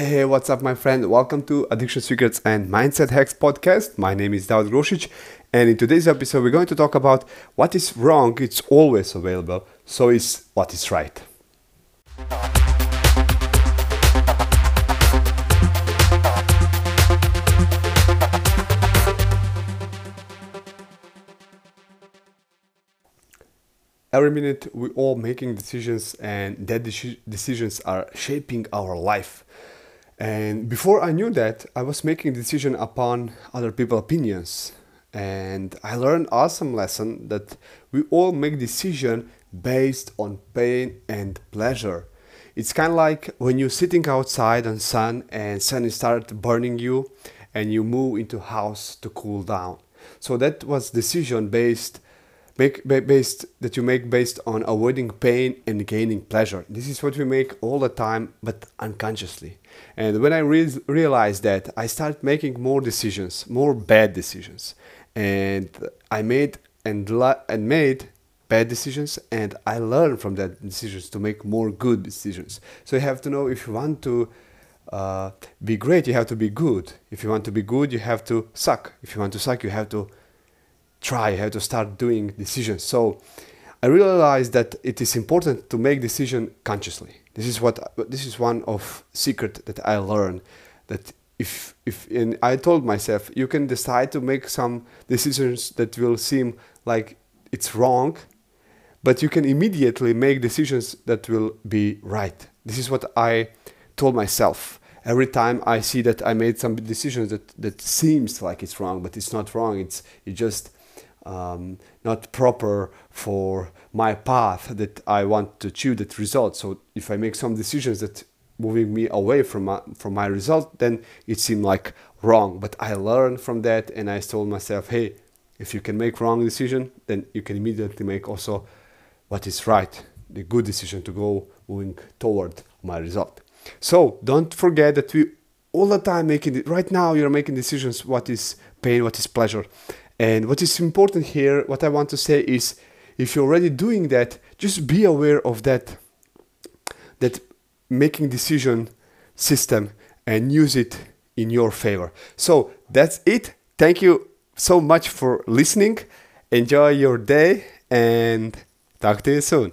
Hey, what's up, my friend? Welcome to Addiction Secrets and Mindset Hacks podcast. My name is David Grosic, and in today's episode, we're going to talk about what is wrong. It's always available, so is what is right. every minute we're all making decisions and that de- decisions are shaping our life and before i knew that i was making decision upon other people opinions. And i learned awesome lesson that we all make decision based on pain and pleasure. It's kind of like when you're sitting outside on sun and sun start burning you and you move into house to cool down. So that was decision based based that you make based on avoiding pain and gaining pleasure. This is what we make all the time but unconsciously. And when i re- realized that i started making more decisions more bad decisions. And i made and la- and made bad decisions and i learned from that decisions to make more good decisions. So you have to know if you want to uh, be great you have to be good. If you want to be good you have to suck. If you want to suck you have to try how to start doing decisions. So i realized that it is important to make decision consciously. This is what this is one of secret that i learned that if if and i told myself you can decide to make some decisions that will seem like it's wrong but you can immediately make decisions that will be right. This is what i told myself. Every time i see that i made some decisions that that seems like it's wrong but it's not wrong it's it just um, not proper for my path that I want to achieve that result. So if I make some decisions that moving me away from my, from my result, then it seemed like wrong. But I learned from that, and I told myself, hey, if you can make wrong decision, then you can immediately make also what is right, the good decision to go moving toward my result. So don't forget that we all the time making it right now you're making decisions what is pain what is pleasure and what is important here, what I want to say is if you're already doing that, just be aware of that that making decision system and use it in your favor. So that's it. Thank you so much for listening. Enjoy your day and talk to you soon.